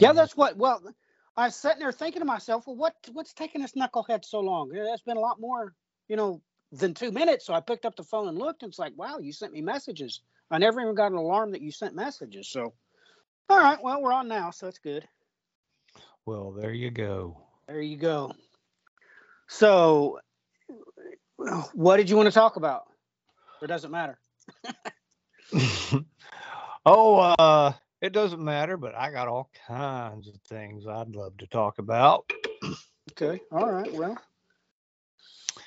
Yeah, that's what. Well, I was sitting there thinking to myself, well, what what's taking this knucklehead so long? That's been a lot more, you know, than two minutes. So I picked up the phone and looked, and it's like, wow, you sent me messages. I never even got an alarm that you sent messages. So, all right, well, we're on now, so that's good. Well, there you go. There you go. So, what did you want to talk about? Or doesn't matter. oh, uh, it doesn't matter, but I got all kinds of things I'd love to talk about. okay. All right. Well,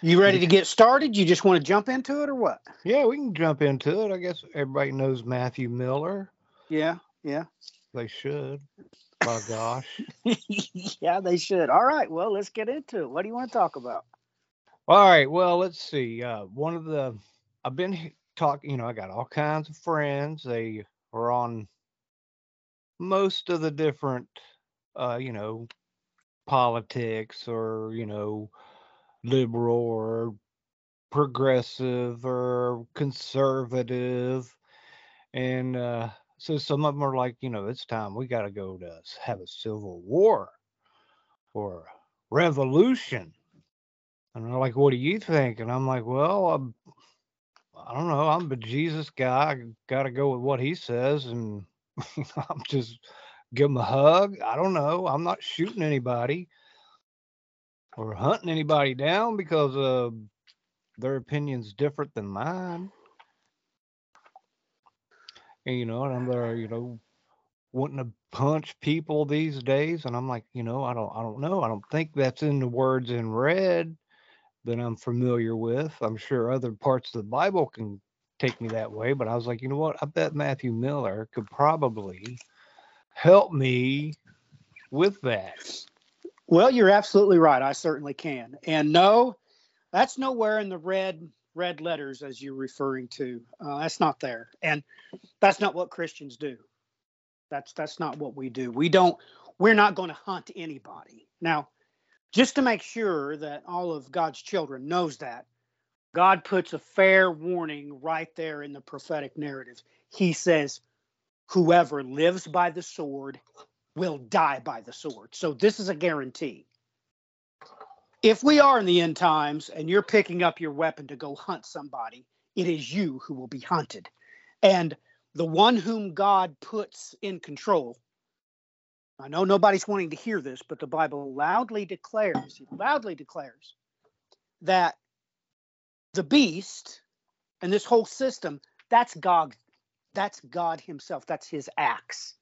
you ready to get started? You just want to jump into it or what? Yeah, we can jump into it. I guess everybody knows Matthew Miller. Yeah. Yeah. They should. My gosh. yeah, they should. All right. Well, let's get into it. What do you want to talk about? All right. Well, let's see. Uh, one of the, I've been talking, you know, I got all kinds of friends. They are on most of the different, uh, you know, politics or, you know, liberal or progressive or conservative. And uh, so some of them are like, you know, it's time we got to go to have a civil war or revolution. And they're like, what do you think? And I'm like, well, I'm, I don't know. I'm a Jesus guy. I got to go with what he says. And I'm just give him a hug. I don't know. I'm not shooting anybody or hunting anybody down because uh, their opinion's different than mine. And, you know, and I'm there, you know, wanting to punch people these days. And I'm like, you know, I don't, I don't know. I don't think that's in the words in red that I'm familiar with. I'm sure other parts of the Bible can take me that way, but I was like, you know what? I bet Matthew Miller could probably help me with that. Well, you're absolutely right. I certainly can. And no, that's nowhere in the red red letters as you're referring to. Uh, that's not there, and that's not what Christians do. That's that's not what we do. We don't. We're not going to hunt anybody. Now, just to make sure that all of God's children knows that, God puts a fair warning right there in the prophetic narrative. He says, "Whoever lives by the sword will die by the sword. So this is a guarantee. If we are in the end times and you're picking up your weapon to go hunt somebody, it is you who will be hunted. And the one whom God puts in control, I know nobody's wanting to hear this, but the Bible loudly declares, loudly declares that the beast and this whole system, that's God, that's God himself, that's his axe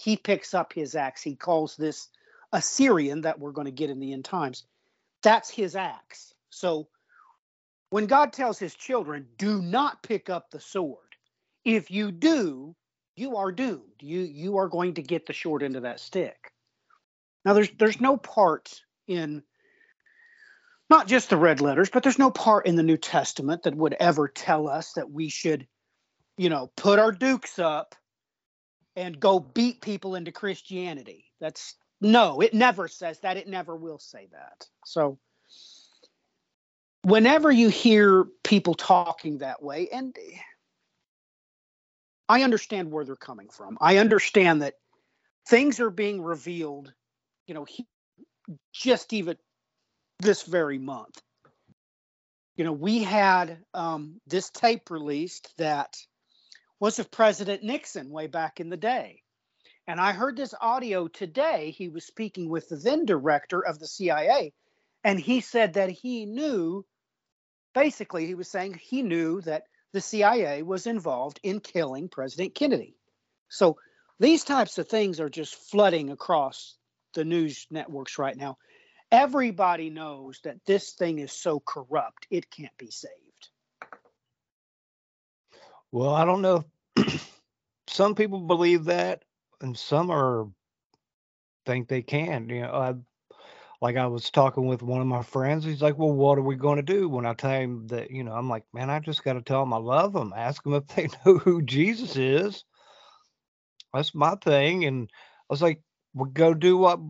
he picks up his axe. He calls this Assyrian that we're going to get in the end times. That's his axe. So when God tells his children, do not pick up the sword, if you do, you are doomed. You you are going to get the short end of that stick. Now there's there's no part in not just the red letters, but there's no part in the New Testament that would ever tell us that we should, you know, put our dukes up and go beat people into Christianity. That's no, it never says that. It never will say that. So, whenever you hear people talking that way, and I understand where they're coming from, I understand that things are being revealed, you know, just even this very month. You know, we had um, this tape released that was of President Nixon way back in the day. And I heard this audio today. He was speaking with the then director of the CIA, and he said that he knew basically, he was saying he knew that the CIA was involved in killing President Kennedy. So these types of things are just flooding across the news networks right now. Everybody knows that this thing is so corrupt, it can't be saved. Well, I don't know. some people believe that, and some are think they can. You know, I like I was talking with one of my friends. He's like, "Well, what are we going to do?" When I tell him that, you know, I'm like, "Man, I just got to tell them I love them. Ask them if they know who Jesus is." That's my thing. And I was like, "We go do what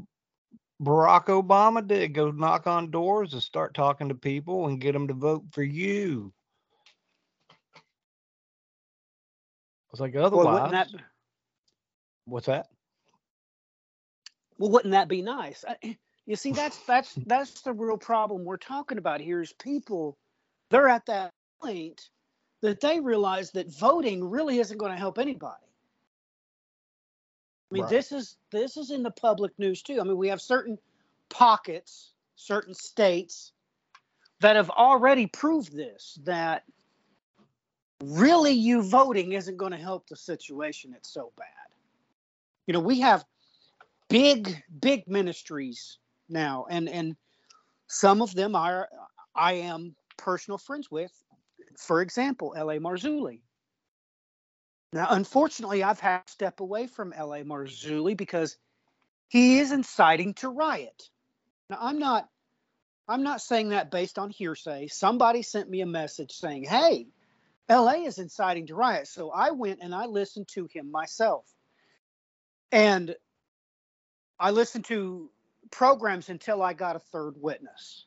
Barack Obama did: go knock on doors and start talking to people and get them to vote for you." was like, otherwise, well, that... what's that? Well, wouldn't that be nice? You see, that's that's that's the real problem we're talking about here. Is people they're at that point that they realize that voting really isn't going to help anybody. I mean, right. this is this is in the public news too. I mean, we have certain pockets, certain states that have already proved this that really you voting isn't going to help the situation. It's so bad. You know, we have big, big ministries now, and and some of them are I am personal friends with. For example, L.A. Marzulli. Now, unfortunately, I've had to step away from L.A. Marzulli because he is inciting to riot. Now, I'm not I'm not saying that based on hearsay. Somebody sent me a message saying, "Hey, LA is inciting to riot." So I went and I listened to him myself. And I listened to programs until I got a third witness.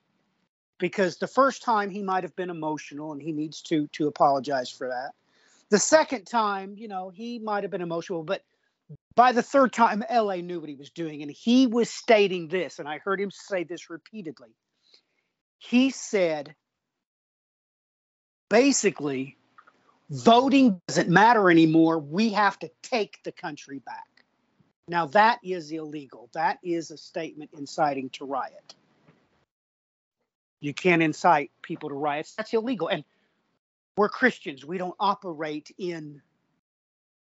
Because the first time he might have been emotional and he needs to to apologize for that. The second time, you know, he might have been emotional, but by the third time, LA knew what he was doing. And he was stating this, and I heard him say this repeatedly he said basically voting doesn't matter anymore. We have to take the country back. Now, that is illegal. That is a statement inciting to riot. You can't incite people to riots. That's illegal. And we're Christians. We don't operate in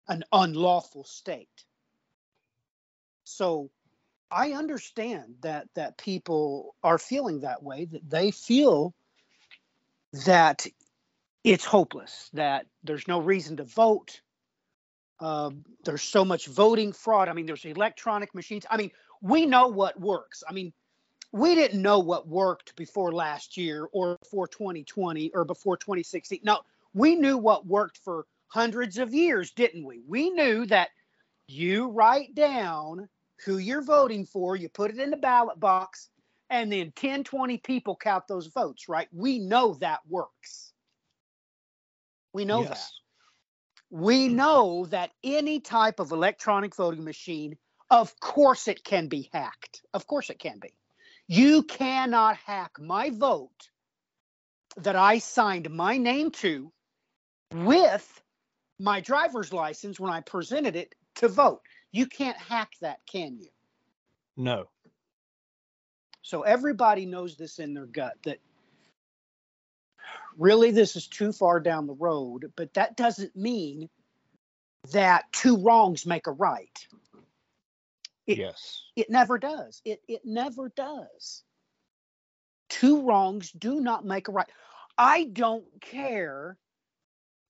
an unlawful state. So I understand that that people are feeling that way, that they feel that it's hopeless, that there's no reason to vote. Uh, there's so much voting fraud. I mean, there's electronic machines. I mean, we know what works. I mean, we didn't know what worked before last year or before 2020 or before 2016. No, we knew what worked for hundreds of years, didn't we? We knew that you write down who you're voting for, you put it in the ballot box, and then 10, 20 people count those votes, right? We know that works. We know yes. that. We know that any type of electronic voting machine, of course, it can be hacked. Of course, it can be. You cannot hack my vote that I signed my name to with my driver's license when I presented it to vote. You can't hack that, can you? No. So everybody knows this in their gut that really this is too far down the road, but that doesn't mean that two wrongs make a right. It, yes. It never does. It it never does. Two wrongs do not make a right. I don't care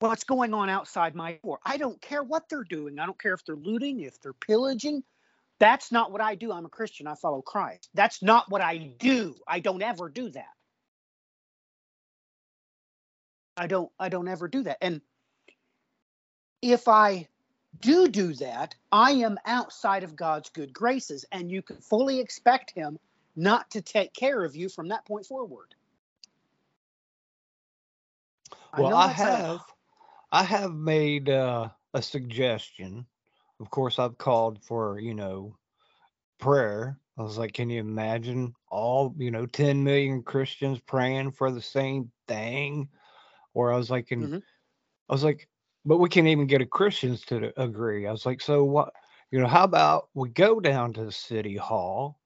what's going on outside my door. I don't care what they're doing. I don't care if they're looting, if they're pillaging. That's not what I do. I'm a Christian. I follow Christ. That's not what I do. I don't ever do that. I don't I don't ever do that. And if I do do that, I am outside of God's good graces and you can fully expect him not to take care of you from that point forward. Well, I, I have I have made uh, a suggestion. Of course, I've called for, you know, prayer. I was like, can you imagine all, you know, 10 million Christians praying for the same thing? Or I was like, and mm-hmm. I was like, but we can't even get a Christians to agree. I was like, so what, you know, how about we go down to the city hall,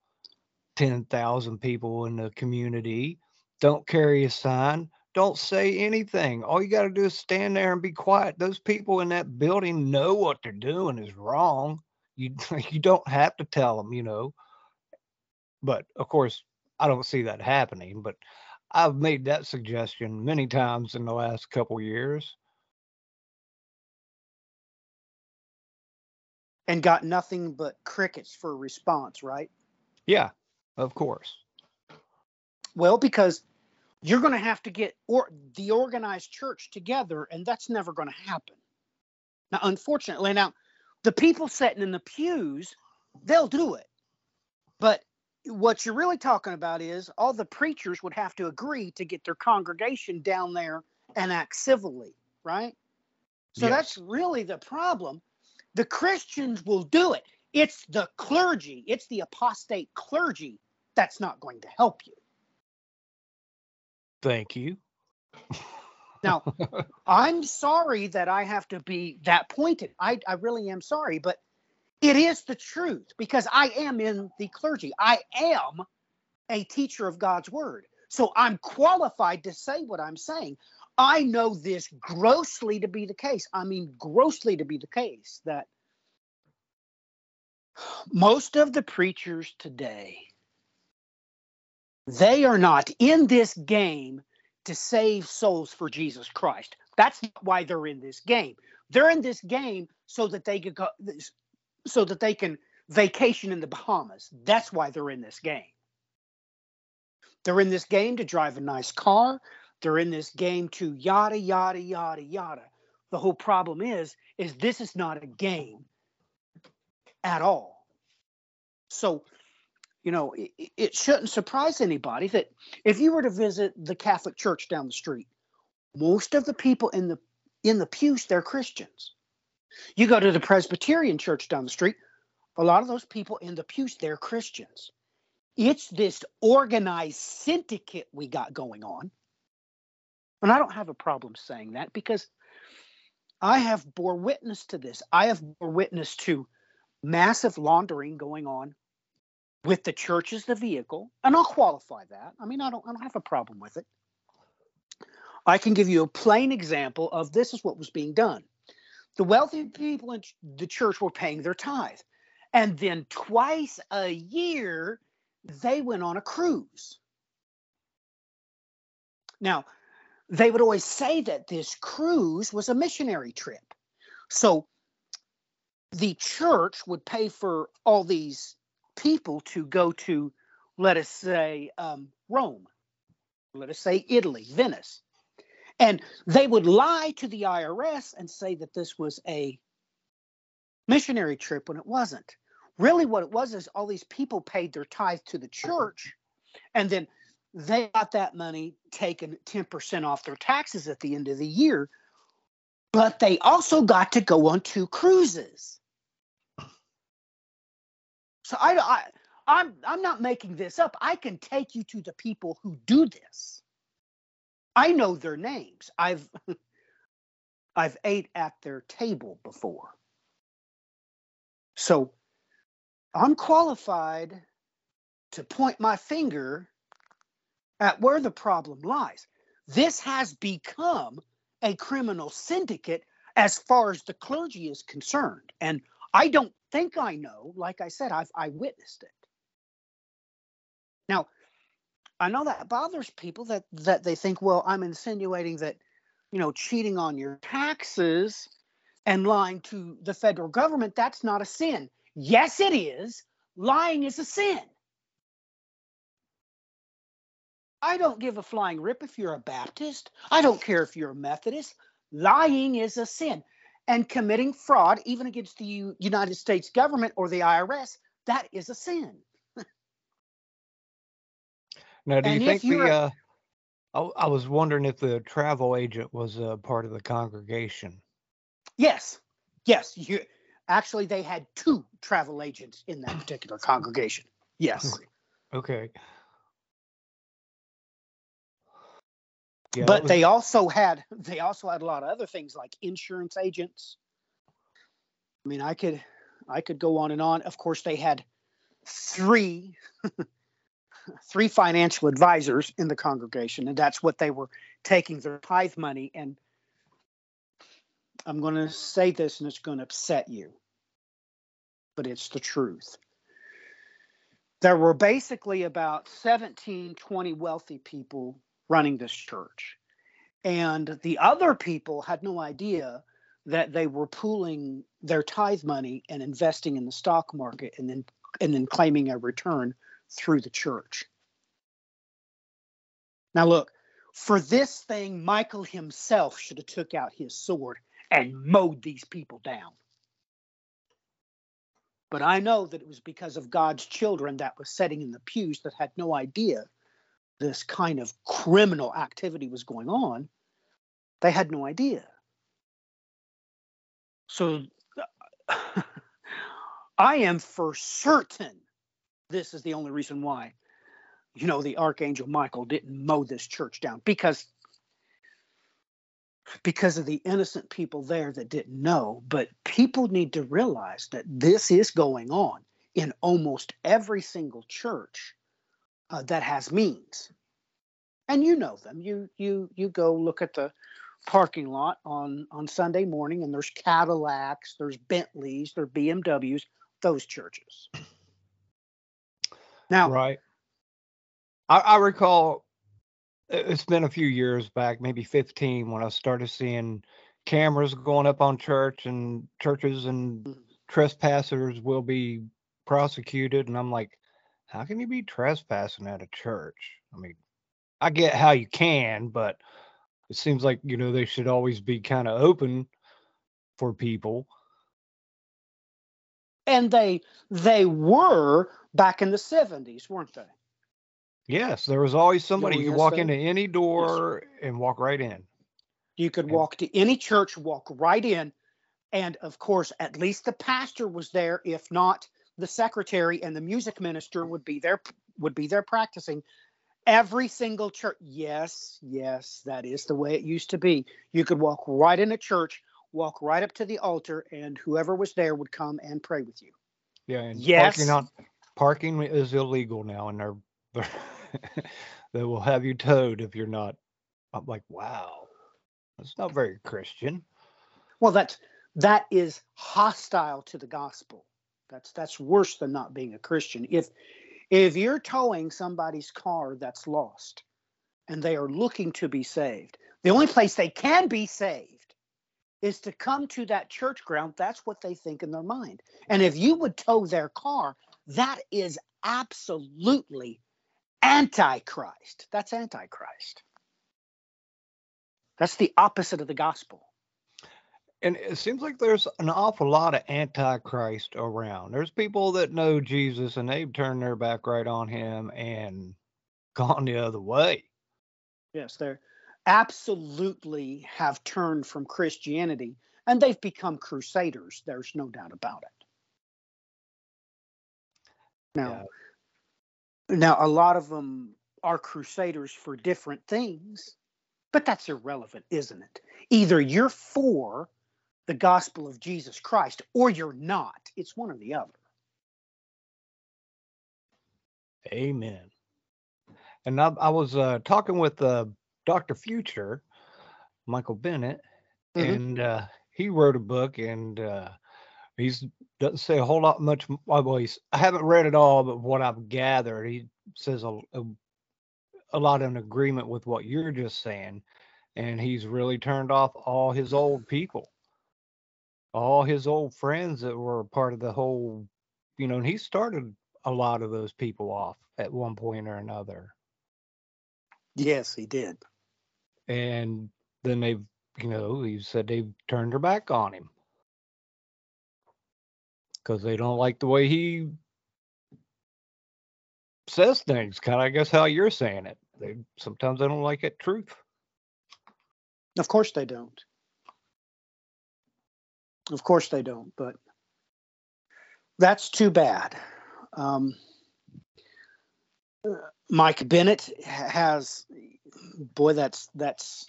10,000 people in the community, don't carry a sign, don't say anything. All you got to do is stand there and be quiet. Those people in that building know what they're doing is wrong. You you don't have to tell them, you know. But of course, I don't see that happening. But I've made that suggestion many times in the last couple years. And got nothing but crickets for a response, right? Yeah, of course. Well, because you're going to have to get or the organized church together and that's never going to happen now unfortunately now the people sitting in the pews they'll do it but what you're really talking about is all the preachers would have to agree to get their congregation down there and act civilly right so yes. that's really the problem the christians will do it it's the clergy, it's the apostate clergy that's not going to help you. Thank you. now, I'm sorry that I have to be that pointed. I, I really am sorry, but it is the truth because I am in the clergy. I am a teacher of God's word. So I'm qualified to say what I'm saying. I know this grossly to be the case. I mean, grossly to be the case that most of the preachers today they are not in this game to save souls for Jesus Christ. That's not why they're in this game. They're in this game so that they can go, so that they can vacation in the Bahamas. That's why they're in this game. They're in this game to drive a nice car. They're in this game to yada yada yada yada. The whole problem is is this is not a game at all. So, you know, it, it shouldn't surprise anybody that if you were to visit the Catholic Church down the street, most of the people in the in the pews they're Christians. You go to the Presbyterian church down the street, a lot of those people in the pews they're Christians. It's this organized syndicate we got going on. And I don't have a problem saying that because I have bore witness to this. I have bore witness to massive laundering going on with the church as the vehicle, and I'll qualify that. I mean, I don't I don't have a problem with it. I can give you a plain example of this is what was being done. The wealthy people in the church were paying their tithe. And then twice a year, they went on a cruise. Now, they would always say that this cruise was a missionary trip. So the church would pay for all these people to go to, let us say, um, Rome, let us say Italy, Venice. And they would lie to the IRS and say that this was a missionary trip when it wasn't. Really, what it was is all these people paid their tithe to the church, and then they got that money taken 10% off their taxes at the end of the year, but they also got to go on two cruises. So I, I I'm I'm not making this up. I can take you to the people who do this. I know their names. I've I've ate at their table before. So I'm qualified to point my finger at where the problem lies. This has become a criminal syndicate as far as the clergy is concerned. And I don't think I know. Like I said, I've I witnessed it. Now, I know that bothers people that that they think, well, I'm insinuating that, you know, cheating on your taxes and lying to the federal government, that's not a sin. Yes, it is. Lying is a sin. I don't give a flying rip if you're a Baptist. I don't care if you're a Methodist. Lying is a sin. And committing fraud, even against the U- United States government or the IRS, that is a sin. now, do you think the, uh, I, I, was wondering if the travel agent was a part of the congregation. Yes. Yes. You, actually, they had two travel agents in that particular congregation. Yes. Okay. Yeah, but was... they also had they also had a lot of other things like insurance agents. I mean, I could I could go on and on. Of course, they had three three financial advisors in the congregation, and that's what they were taking their tithe money. And I'm going to say this, and it's going to upset you, but it's the truth. There were basically about 17, 20 wealthy people running this church. And the other people had no idea that they were pooling their tithe money and investing in the stock market and then and then claiming a return through the church. Now look, for this thing Michael himself should have took out his sword and mowed these people down. But I know that it was because of God's children that was sitting in the pews that had no idea this kind of criminal activity was going on, they had no idea. So I am for certain this is the only reason why, you know, the Archangel Michael didn't mow this church down because because of the innocent people there that didn't know. But people need to realize that this is going on in almost every single church uh, that has means, and you know them. You you you go look at the parking lot on on Sunday morning, and there's Cadillacs, there's Bentleys, there's BMWs. Those churches. Now, right. I, I recall it's been a few years back, maybe 15, when I started seeing cameras going up on church and churches and Mm-hmm. trespassers will be prosecuted. And I'm like, how can you be trespassing at a church? I mean, I get how you can, but it seems like, you know, they should always be kind of open for people. and they they were back in the 70s, weren't they? Yes, there was always somebody. You yes, walk into any door and walk right in. You could Yeah. walk to any church, walk right in, and of course, at least the pastor was there. If not, the secretary and the music minister would be there would be there practicing. Every single church, yes, yes, that is the way it used to be. You could walk right in a church, walk right up to the altar, and whoever was there would come and pray with you. Yeah, and Yes. parking on parking is illegal now, and they're, they're they will have you towed if you're not. I'm like, wow, that's not very Christian. Well, that's that is hostile to the gospel. That's that's worse than not being a Christian. If if you're towing somebody's car that's lost and they are looking to be saved, the only place they can be saved is to come to that church ground. That's what they think in their mind. And if you would tow their car, that is absolutely antichrist. That's antichrist. That's the opposite of the gospel. And it seems like there's an awful lot of antichrist around. There's people that know Jesus and they've turned their back right on him and gone the other way. Yes, they're absolutely have turned from Christianity and they've become crusaders. There's no doubt about it. Now, now a lot of them are crusaders for different things, but that's irrelevant, isn't it? Either you're for the gospel of Jesus Christ or you're not. It's one or the other. Amen. And I, I was uh, talking with uh, Dr. Future, Michael Bennett, Mhm. and uh, he wrote a book, and uh, he's doesn't say a whole lot much. Well, he's, I haven't read it all, but what I've gathered, he says a, a, a lot in agreement with what you're just saying, and he's really turned off all his old people, all his old friends that were part of the whole, you know, and he started a lot of those people off at one point or another. Yes, he did. And then they've, you know, he said they've turned their back on him because they don't like the way he says things. Kind of, I guess, how you're saying it. They sometimes they don't like it truth. Of course they don't. Of course they don't, but that's too bad. Um, Mike Bennett has, boy, that's that's.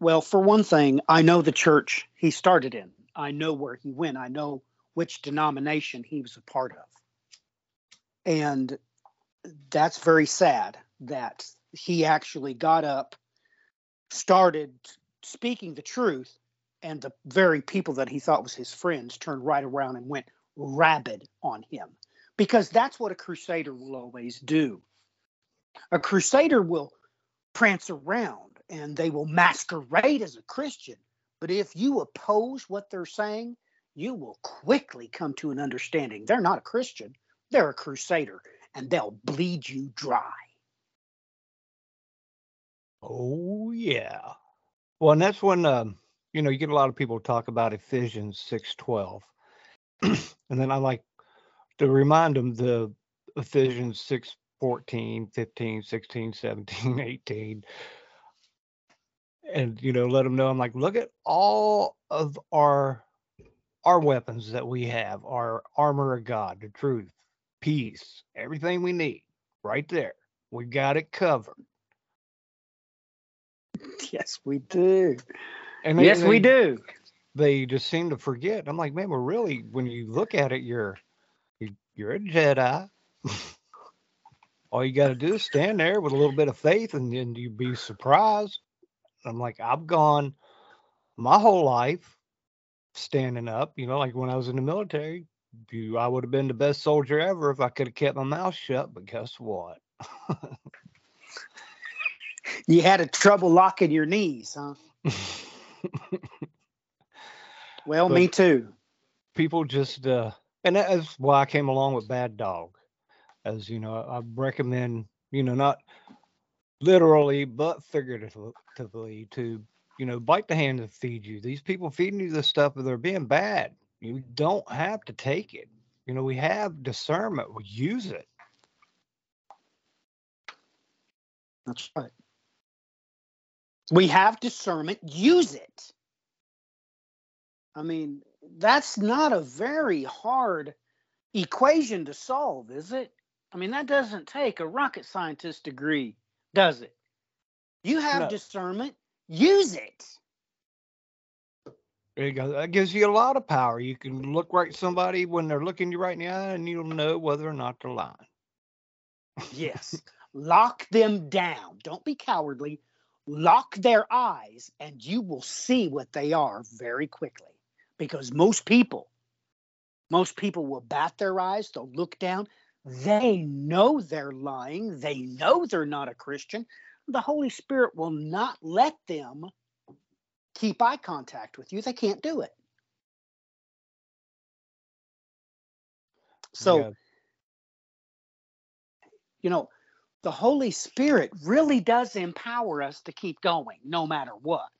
Well, for one thing, I know the church he started in. I know where he went. I know which denomination he was a part of, and that's very sad that he actually got up, started speaking the truth, and the very people that he thought was his friends turned right around and went rabid on him because that's what a crusader will always do. A crusader will prance around and they will masquerade as a Christian, but if you oppose what they're saying, you will quickly come to an understanding. They're not a Christian, they're a crusader, and they'll bleed you dry. Oh yeah. Well, and that's when um, you know you get a lot of people talk about Ephesians six twelve, and then I like to remind them the Ephesians 6 14, 15, 16, 17, 18. And you know, let them know I'm like, look at all of our our weapons that we have, our armor of God, the truth, peace, everything we need, right there. We got it covered. Yes, we do. And they, yes, we they- do. They just seem to forget. I'm like, man, we're really when you look at it, you're you- you're a Jedi. All you got to do is stand there with a little bit of faith, and then you'd be surprised. I'm like, I've gone my whole life standing up. You know, like when I was in the military, you, I would have been the best soldier ever if I could have kept my mouth shut. But guess what? You had a trouble locking your knees, huh? Well, But- me too. people just uh and that's why I came along with Bad Dog. As you know, I recommend, you know, not literally but figuratively to, you know, bite the hand that feeds you. These people feeding you this stuff, they're being bad. You don't have to take it. You know, we have discernment. We use it. That's right. We have discernment. Use it. I mean, that's not a very hard equation to solve, is it? I mean, that doesn't take a rocket scientist degree, does it? You have No. discernment. Use it. There you go. That gives you a lot of power. You can look right at somebody when they're looking you right in the eye and you'll know whether or not they're lying. Yes. Lock them down. Don't be cowardly. Lock their eyes, and you will see what they are very quickly. Because most people, most people will bat their eyes, they'll look down. They know they're lying, they know they're not a Christian. The Holy Spirit will not let them keep eye contact with you. They can't do it. So, Yeah. you know, the Holy Spirit really does empower us to keep going no matter what.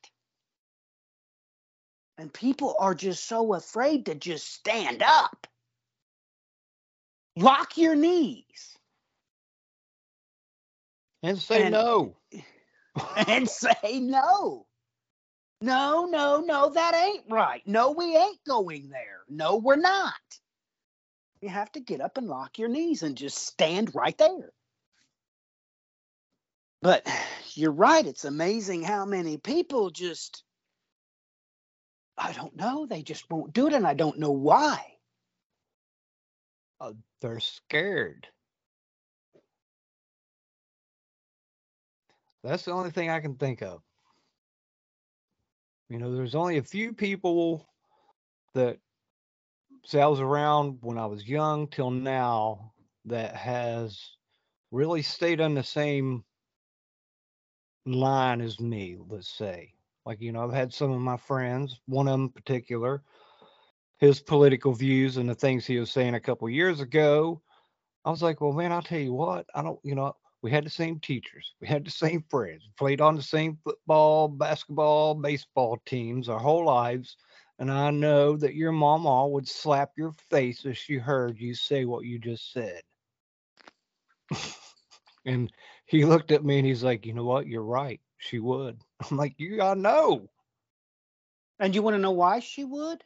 And people are just so afraid to just stand up. Lock your knees and say and- no. and say no. No, no, no, that ain't right. No, we ain't going there. No, we're not. You have to get up and lock your knees and just stand right there. But you're right. It's amazing how many people just, I don't know, they just won't do it. And I don't know why. Uh, they're scared. That's the only thing I can think of. You know, there's only a few people that say I was around when I was young till now that has really stayed on the same line as me, let's say. Like, you know, I've had some of my friends, one of them in particular, his political views and the things he was saying a couple years ago. I was like, well, man, I'll tell you what, I don't, you know, we had the same teachers, we had the same friends, played on the same football, basketball, baseball teams our whole lives. And I know that your mama would slap your face if she heard you say what you just said. and he looked at me and he's like, you know what? You're right. She would. I'm like, you gotta know. And you want to know why she would?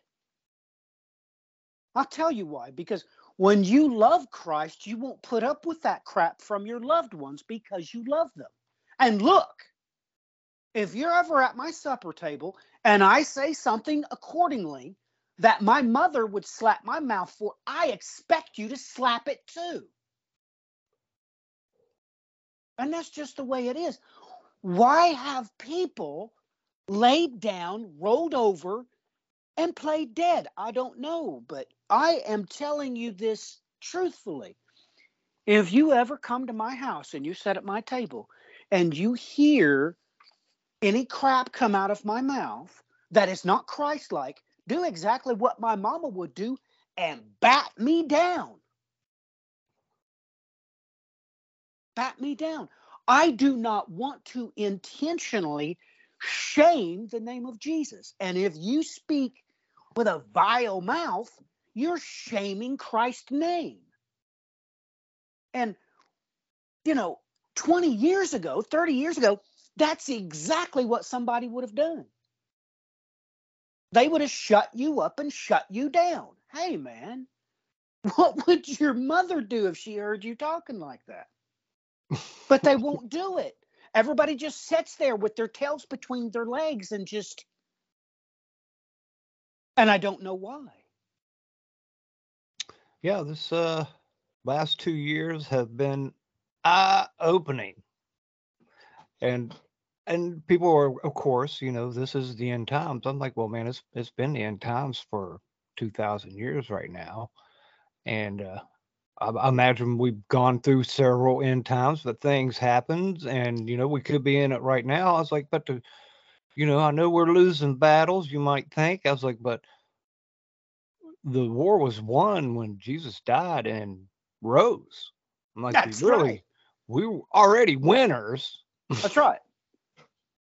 I'll tell you why. Because when you love Christ, you won't put up with that crap from your loved ones because you love them. And look, if you're ever at my supper table and I say something accordingly that my mother would slap my mouth for, I expect you to slap it too. And that's just the way it is. Why have people laid down, rolled over, and played dead? I don't know, but I am telling you this truthfully. If you ever come to my house and you sit at my table and you hear any crap come out of my mouth that is not Christ like, do exactly what my mama would do and bat me down. Bat me down. I do not want to intentionally shame the name of Jesus. And if you speak with a vile mouth, you're shaming Christ's name. And, you know, 20 years ago, 30 years ago, that's exactly what somebody would have done. they would have shut you up and shut you down. Hey, man, what would your mother do if she heard you talking like that? But they won't do it. Everybody just sits there with their tails between their legs and just, and I don't know why. Yeah, this uh last two years have been eye opening. And and people are of course, you know, this is the end times. I'm like, well man, it's it's been the end times for two thousand years right now. And uh I, imagine we've gone through several end times, but things happened and you know, we could be in it right now. I was like, but the you know, I know we're losing battles, you might think. I was like, but the war was won when Jesus died and rose. I'm like, That's we really, right. we were already winners. That's right.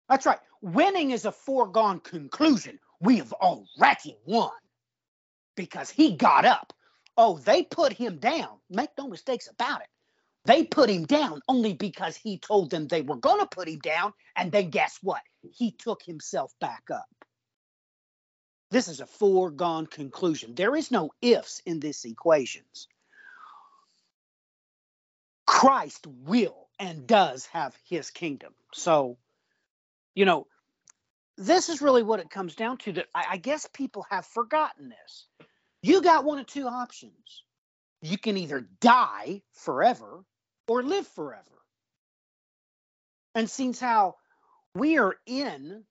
That's right. Winning is a foregone conclusion. We have already won because he got up. Oh, they put him down. Make no mistakes about it. They put him down only because he told them they were going to put him down. And then guess what? He took himself back up. This is a foregone conclusion. There is no ifs in this equations. Christ will and does have his kingdom. So, you know, this is really what it comes down to. That I, I guess people have forgotten this. You got one of two options. You can either die forever or live forever. And since how we are in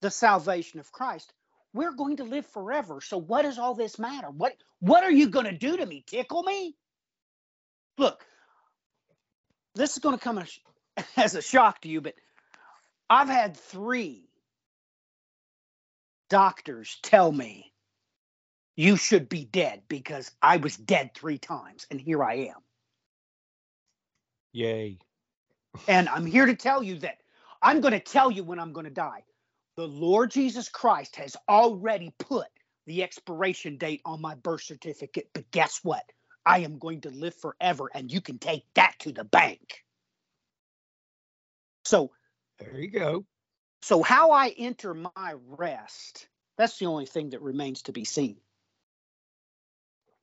the salvation of Christ, we're going to live forever. So what does all this matter? What what are you going to do to me? Tickle me? Look, this is going to come as, a shock to you, but I've had three doctors tell me you should be dead because I was dead three times, and here I am. Yay. And I'm here to tell you that I'm going to tell you when I'm going to die. The Lord Jesus Christ has already put the expiration date on my birth certificate, but guess what? I am going to live forever, and you can take that to the bank. So, There you go. so how I enter my rest, that's the only thing that remains to be seen.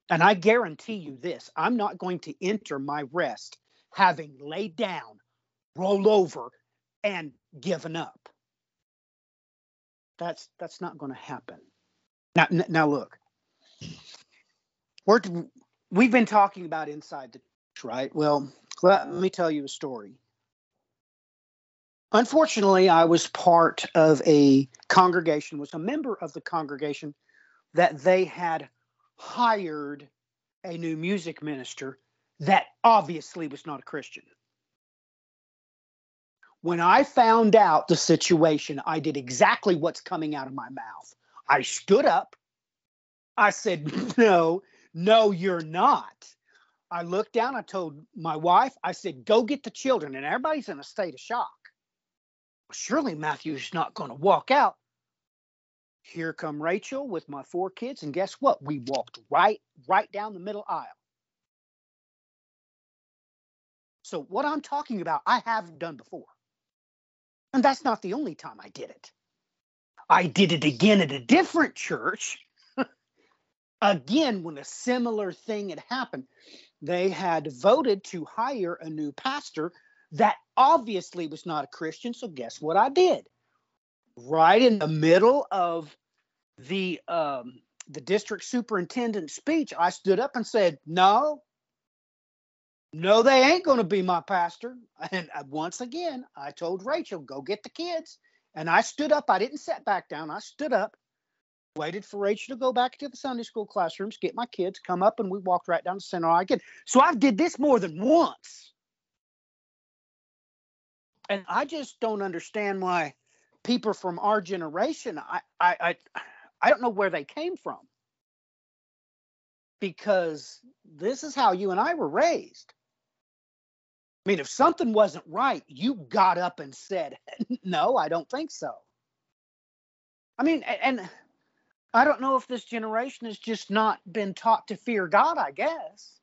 And I guarantee you this I'm not going to enter my rest having laid down, rolled over, and given up. That's that's not going to happen. Now, now look, we're we've been talking about inside the church, right? Well, let me tell you a story. Unfortunately, I was part of a congregation, was a member of the congregation that they had hired a new music minister that obviously was not a Christian. When I found out the situation, I did exactly what's coming out of my mouth. I stood up. I said, No, no, you're not. I looked down. I told my wife, I said, Go get the children. And everybody's in a state of shock. Surely Matthew's not going to walk out. Here come Rachel with my four kids. And guess what? We walked right, right down the middle aisle. So, what I'm talking about, I have done before. And that's not the only time I did it. I did it again at a different church. again, when a similar thing had happened, they had voted to hire a new pastor that obviously was not a Christian. So, guess what I did? Right in the middle of the um, the district superintendent's speech, I stood up and said, "No, no, they ain't going to be my pastor. And uh, once again, I told Rachel, go get the kids. And I stood up. I didn't sit back down. I stood up, waited for Rachel to go back to the Sunday school classrooms, get my kids, come up, and we walked right down the center aisle again. So I did this more than once. And I just don't understand why people from our generation, I, I, I, I don't know where they came from. Because this is how you and I were raised. I mean, if something wasn't right, you got up and said, No, I don't think so. I mean, and I don't know if this generation has just not been taught to fear God, I guess.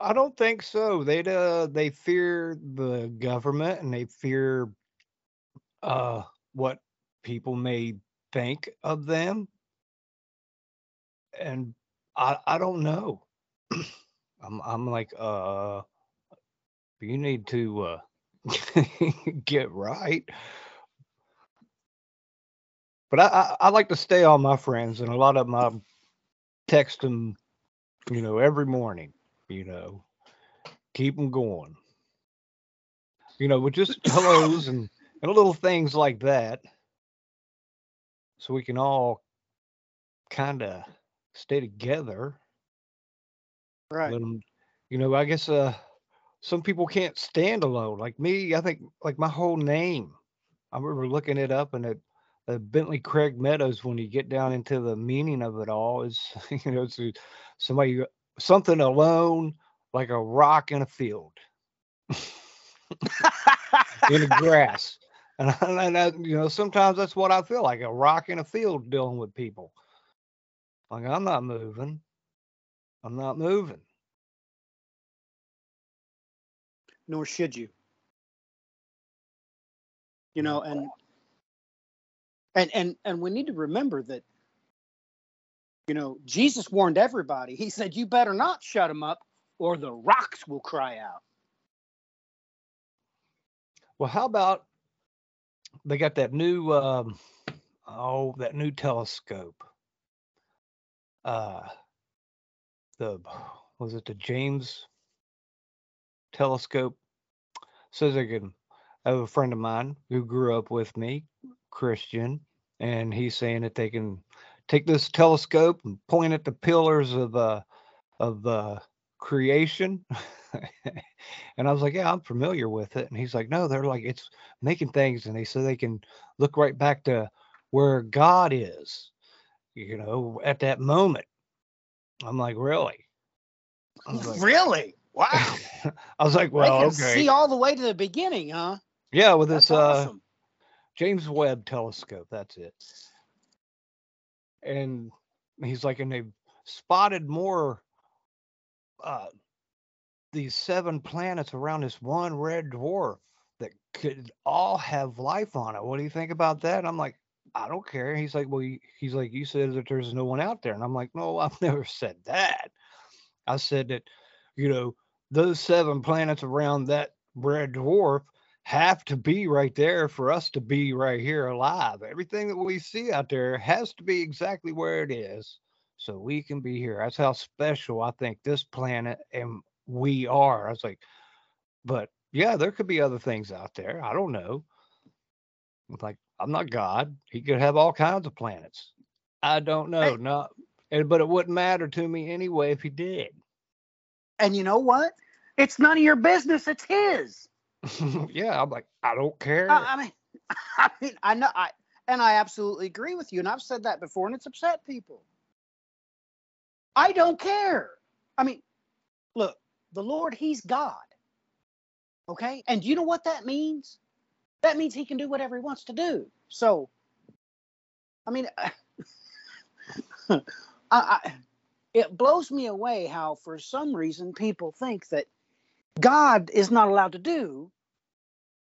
I don't think so. They uh they fear the government and they fear uh what people may think of them. And I I don't know. I'm I'm like, uh you need to uh get right. But I, I, I like to stay on my friends, and a lot of I text them, you know, every morning. You know, keep them going. You know, with just hellos and and little things like that, so we can all kind of stay together. Right. Let 'em- you know, I guess uh, some people can't stand alone. Like me, I think like my whole name. I remember looking it up and it uh, Bentley Craig Meadows. When you get down into the meaning of it all, is you know, it's somebody something alone, like a rock in a field in the grass. And, and I, uh, you know, sometimes that's what I feel like a rock in a field dealing with people. Like I'm not moving. I'm not moving. Nor should you. You mm. know, and and and and we need to remember that you know jesus warned everybody he said you better not shut them up or the rocks will cry out Well, how about they got that new um oh that new telescope. Uh the was it the James telescope? Says they can I have a friend of mine who grew up with me, Christian, and he's saying that they can take this telescope and point at the pillars of uh of uh creation. and I was like, Yeah, I'm familiar with it. And he's like, No, they're like it's making things and they so they can look right back to where God is, you know, at that moment. I'm like, really? Like, really wow I was like, they well, can okay. see all the way to the beginning huh yeah, with that's this uh James Webb telescope, that's it. And he's like, and they've spotted more uh these seven planets around this one red dwarf that could all have life on it. What do you think about that? And I'm like, I don't care. He's like, well, he's like, you said that there's no one out there, and I'm like, no, I've never said that. I said that, you know, those seven planets around that red dwarf have to be right there for us to be right here alive. Everything that we see out there has to be exactly where it is so we can be here. That's how special I think this planet and we are. I was like, but yeah, there could be other things out there. I don't know. It's Like, I'm not God. He could have all kinds of planets. I don't know. Not, and- but it wouldn't matter to me anyway if he did. and you know what it's none of your business it's his yeah, I'm like, I don't care. I, mean i mean i know i and i absolutely agree with you and i've said that before and it's upset people. I don't care. I mean look the lord he's god okay? And you know what that means? That means he can do whatever he wants to do. So i mean I, I it blows me away how for some reason people think that god is not allowed to do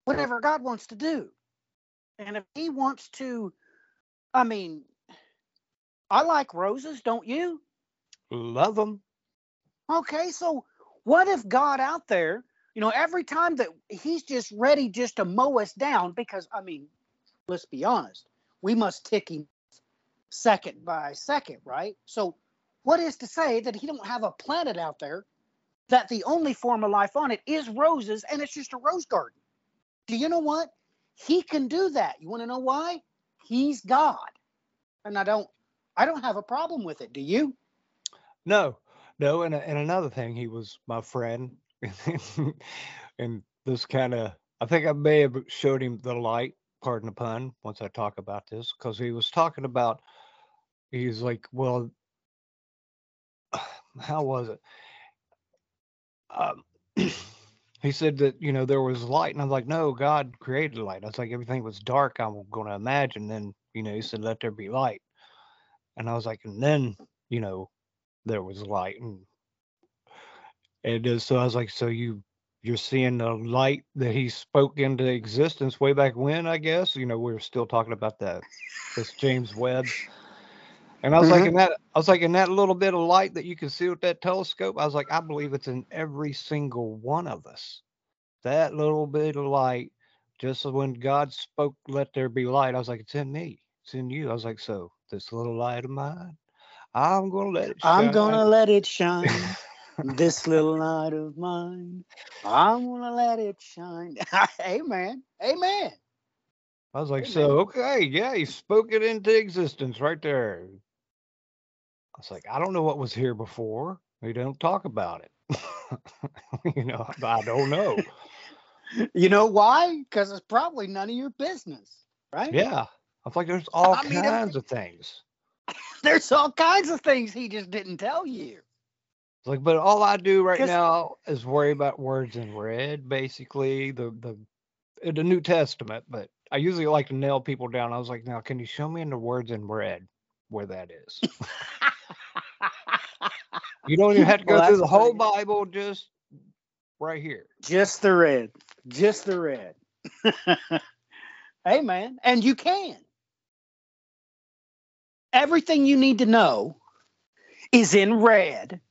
whatever god wants to do and if he wants to i mean i like roses don't you Love them. Okay, so what if God out there, you know, every time that he's just ready just to mow us down, because I mean, let's be honest, we must tick him second by second, right? So what is to say that he don't have a planet out there that the only form of life on it is roses and it's just a rose garden? Do you know what? He can do that. You want to know why? He's God. And I don't I don't have a problem with it. Do you? No, no, and and another thing, he was my friend, and this kind of, I think I may have showed him the light, pardon the pun, once I talk about this, because he was talking about, he's like, well, how was it? Um, he said that you know there was light, and I was like, no, God created light. I was like, everything was dark. I'm going to imagine. Then you know, he said, let there be light, and I was like, and then you know there was light and and uh, so I was like, so you you're seeing the light that he spoke into existence way back when, I guess. You know, we are still talking about that this James Webb. And I was like, Mhm. in that I was like, in that little bit of light that you can see with that telescope, I was like, I believe it's in every single one of us. That little bit of light, just when God spoke, let there be light, I was like, it's in me, it's in you. I was like, so this little light of mine, I'm gonna let it shine. I'm gonna let it shine. this little light of mine. I'm gonna let it shine. Amen. Amen. I was like, Amen. so okay, yeah, he spoke it into existence right there. I was like, I don't know what was here before. We don't talk about it. you know, I don't know. You know why? Because it's probably none of your business, right? Yeah. I was like, there's all I mean, kinds of things. There's all kinds of things he just didn't tell you. Like, but all I do right now is worry about words in red, basically the the the New Testament. But I usually like to nail people down. I was like, now, can you show me in the words in red where that is? You don't even have to go Well, through the whole Bible, just right here. just the red. Just the red. Amen. And you can. Everything you need to know is in red.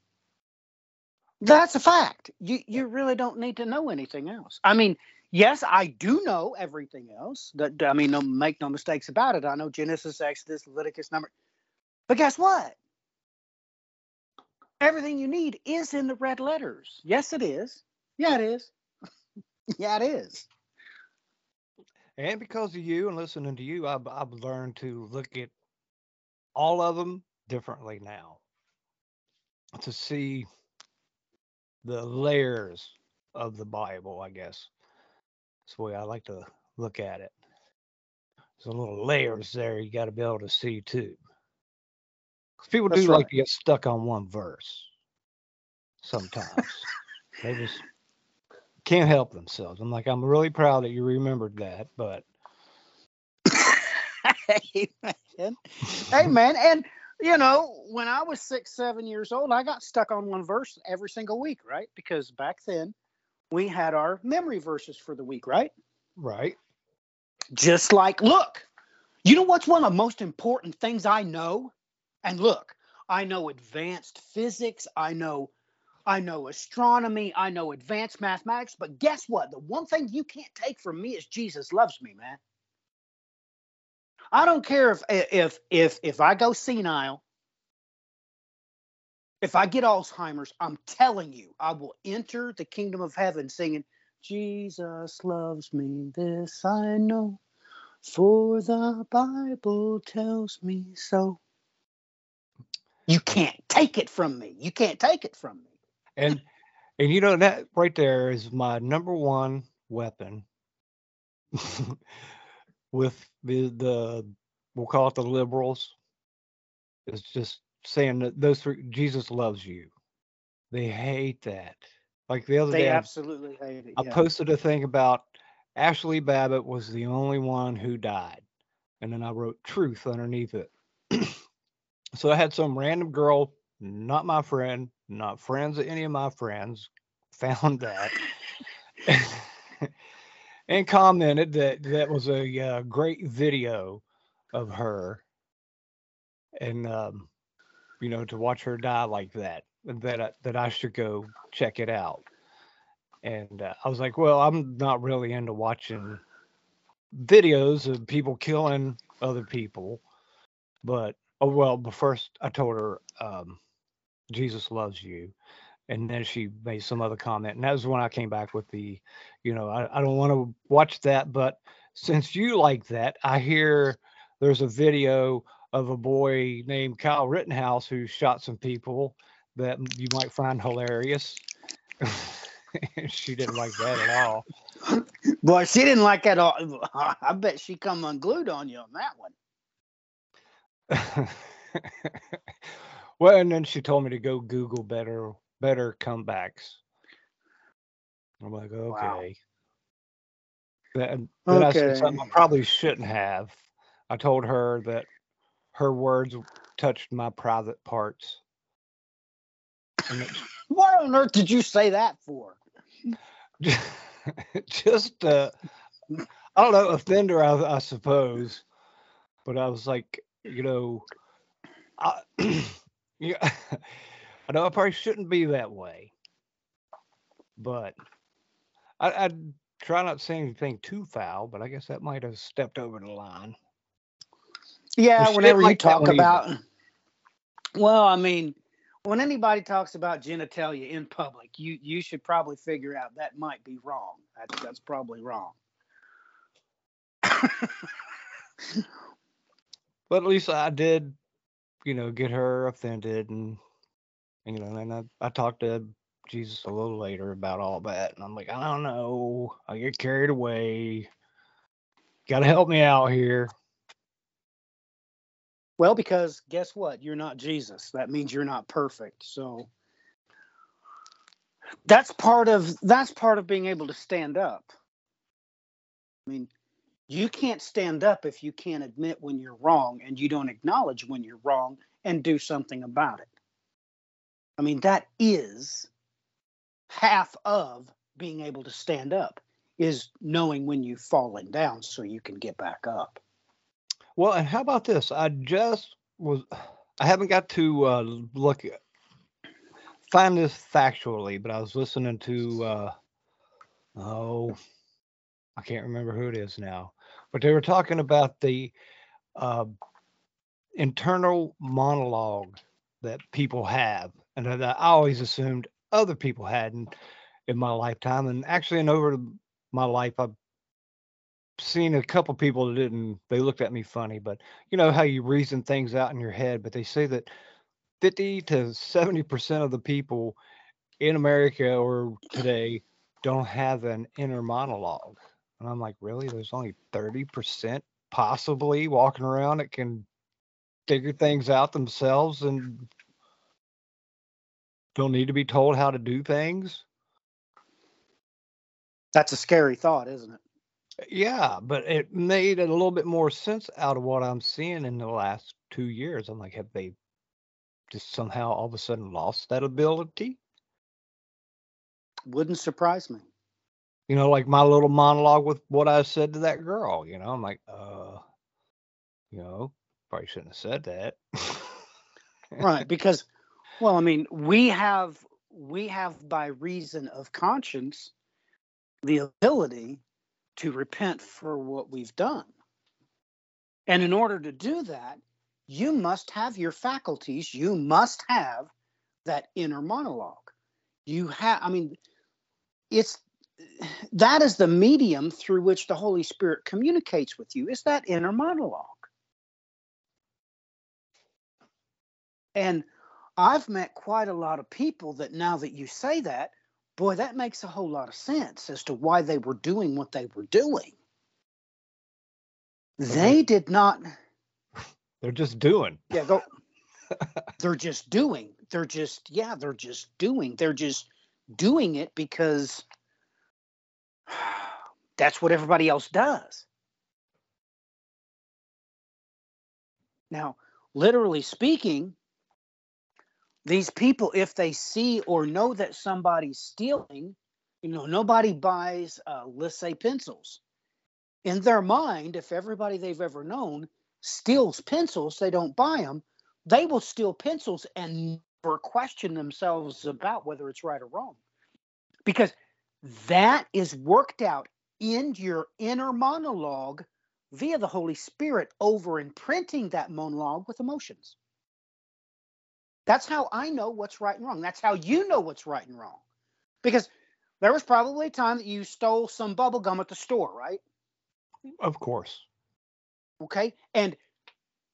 That's a fact. You you really don't need to know anything else. I mean, yes, I do know everything else. That I mean, no make no mistakes about it. I know Genesis, Exodus, Leviticus, number. But guess what? Everything you need is in the red letters. Yes, it is. Yeah, it is. yeah, it is. And because of you and listening to you, I've, I've learned to look at all of them differently now. To see the layers of the Bible, I guess. That's the way I like to look at it. There's a little layers there you got to be able to see too. People That's do like to get stuck on one verse sometimes. they just can't help themselves. I'm like, I'm really proud that you remembered that, but Amen. Amen. And you know, when I was six, seven years old, I got stuck on one verse every single week, right? Because back then we had our memory verses for the week, right? right. Just like, look, you know what's one of the most important things I know? And look, I know advanced physics, I know I know astronomy, I know advanced mathematics, but guess what? The one thing you can't take from me is Jesus loves me, man. I don't care if if if if I go senile, if I get Alzheimer's, I'm telling you, I will enter the kingdom of heaven singing, Jesus loves me, this I know, for the Bible tells me so. You can't take it from me. You can't take it from me. And and you know that right there is my number one weapon with the the we'll call it the liberals. It's just saying that those three Jesus loves you. They hate that. Like the other They day, I- absolutely hate it. I posted a thing about Ashli Babbitt was the only one who died. And then I wrote truth underneath it. so I had some random girl, not my friend, not friends of any of my friends, found that and commented that that was a uh, great video of her. And, um, you know, to watch her die like that, that I, that I should go check it out. And uh, I was like, well, I'm not really into watching videos of people killing other people. But, oh, well, but first I told her, um, Jesus loves you. And then she made some other comment. And that was when I came back with the, you know, I, I don't want to watch that. But since you like that, I hear there's a video of a boy named Kyle Rittenhouse who shot some people that you might find hilarious. she didn't like that at all. Boy, she didn't like that. At all. I bet she come unglued on you on that one. well, and then she told me to go Google better better comebacks. I'm like, Wow. okay. Then, then I said something I probably shouldn't have. I told her that her words touched my private parts. What on earth did you say that for? just uh, I don't know, offender, I, I suppose. But I was like, you know, I, yeah, I know I probably shouldn't be that way, but I, I try not to say anything too foul. But I guess that might have stepped over the line. Yeah, whenever you talk about, well, I mean, when anybody talks about genitalia in public, you you should probably figure out that might be wrong. That's that's probably wrong. but at least I did, you know, get her offended, and you know, and I, I talked to Jesus a little later about all that, and I'm like, I don't know, I get carried away. Got to help me out here. Well, because guess what? You're not Jesus. That means you're not perfect. So that's part of that's part of being able to stand up. I mean, you can't stand up if you can't admit when you're wrong and you don't acknowledge when you're wrong and do something about it. I mean, that is half of being able to stand up is knowing when you've fallen down so you can get back up. Well, and how about this? I just was I haven't got to uh, look find this factually, but I was listening to uh, oh I can't remember who it is now, but they were talking about the uh, internal monologue that people have, and that I always assumed other people had in, my lifetime, and actually, in over my life, I've seen a couple people that didn't they looked at me funny but you know how you reason things out in your head but they say that 50 to 70 percent of the people in america or today don't have an inner monologue and i'm like really there's only 30 percent possibly walking around that can figure things out themselves and don't need to be told how to do things that's a scary thought isn't it yeah, but it made a little bit more sense out of what I'm seeing in the last two years. I'm like, have they just somehow all of a sudden lost that ability? Wouldn't surprise me. You know, like my little monologue with what I said to that girl. You know, I'm like, uh, you know, probably shouldn't have said that. right, because, well, I mean, we have we have by reason of conscience the ability to repent for what we've done. And in order to do that, you must have your faculties, you must have that inner monologue. You have, I mean, it's that is the medium through which the Holy Spirit communicates with you, is that inner monologue. And I've met quite a lot of people that now that you say that, boy, that makes a whole lot of sense as to why they were doing what they were doing. They did not. They're just doing. Yeah, go. they're just doing. They're just, yeah, they're just doing. They're just doing it because that's what everybody else does. Now, literally speaking, these people, if they see or know that somebody's stealing, you know, nobody buys, uh, let's say, pencils. In their mind, if everybody they've ever known steals pencils, they don't buy them, they will steal pencils and never question themselves about whether it's right or wrong. Because that is worked out in your inner monologue via the Holy Spirit over imprinting that monologue with emotions. That's how I know what's right and wrong. That's how you know what's right and wrong. Because there was probably a time that you stole some bubble gum at the store, right? Of course. Okay. And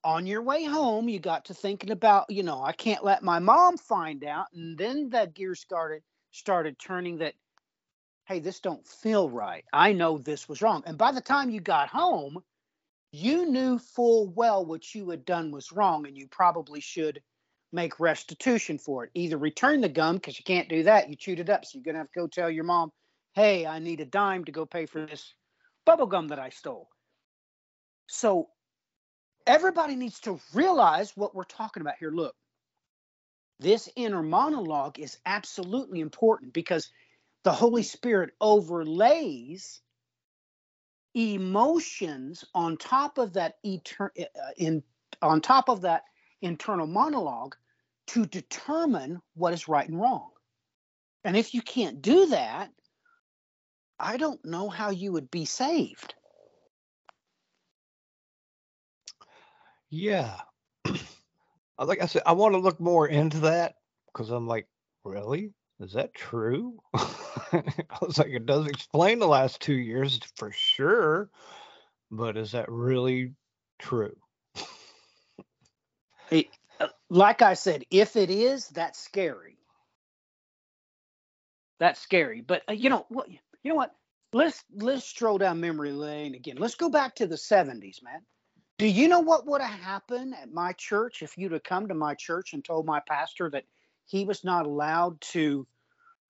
on your way home, you got to thinking about, you know, I can't let my mom find out. And then that gear started started turning that, hey, this don't feel right. I know this was wrong. And by the time you got home, you knew full well what you had done was wrong, and you probably should make restitution for it. Either return the gum because you can't do that. You chewed it up. So you're going to have to go tell your mom, hey, I need a dime to go pay for this bubble gum that I stole. So everybody needs to realize what we're talking about here. Look, this inner monologue is absolutely important because the Holy Spirit overlays emotions on top of that etern- uh, in on top of that internal monologue to determine what is right and wrong. And if you can't do that, I don't know how you would be saved. Yeah. like I said, I want to look more into that because I'm like, really? Is that true? I was like, it does explain the last two years for sure, but is that really true? It, uh, like I said, if it is, that's scary. That's scary. But uh, you know what? You know what? Let's let's stroll down memory lane again. Let's go back to the 70s, man. Do you know what would have happened at my church if you'd have come to my church and told my pastor that he was not allowed to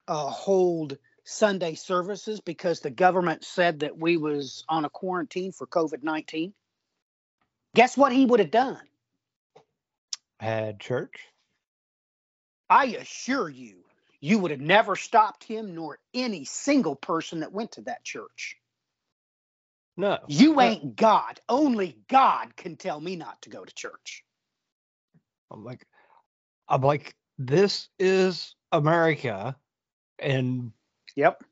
uh, hold Sunday services because the government said that we was on a quarantine for COVID-19? Guess what he would have done? Had church? I assure you, you would have never stopped him nor any single person that went to that church. No. You ain't God. Only God can tell me not to go to church. I'm like, I'm like, this is America, and Yep.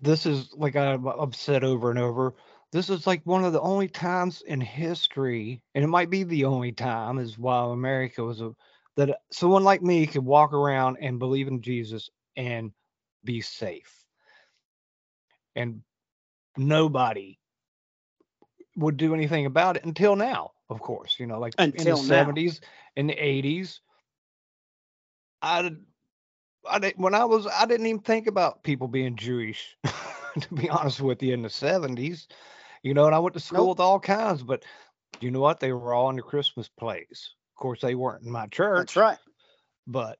this is like I- I've said over and over. This is like one of the only times in history, and it might be the only time, is while America was a that someone like me could walk around and believe in Jesus and be safe, and nobody would do anything about it until now. Of course, you know, like in the now. seventies, in the eighties, I did- I didn't, when I was I didn't even think about people being Jewish, to be honest with you, in the seventies. You know, and I went to school Nope. with all kinds, but you know what? They were all in the Christmas plays. Of course, they weren't in my church, That's right. but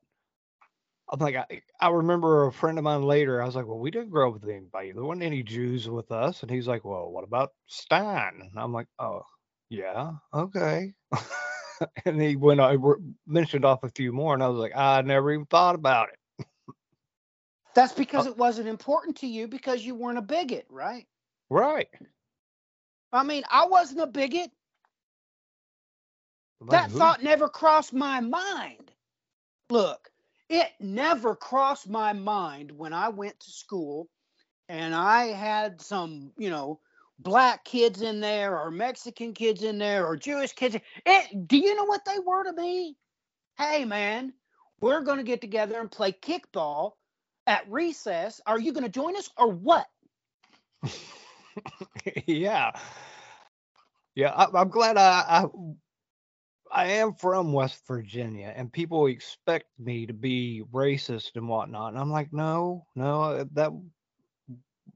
I'm like, I, I remember a friend of mine later. I was like, well, we didn't grow up with anybody. There weren't any Jews with us, and he's like, well, what about Stein? And I'm like, oh, yeah, okay. and he went uh, I mentioned off a few more, and I was like, I never even thought about it. That's because uh, it wasn't important to you because you weren't a bigot, right? Right. I mean, I wasn't a bigot. Like, That who- thought never crossed my mind. Look, it never crossed my mind when I went to school and I had some, you know, black kids in there or Mexican kids in there or Jewish kids. It, do you know what they were to me? Hey, man, we're going to get together and play kickball at recess. Are you going to join us or what? yeah. Yeah, I, I'm glad I, I I am from West Virginia, and people expect me to be racist and whatnot. And I'm like, no, no, that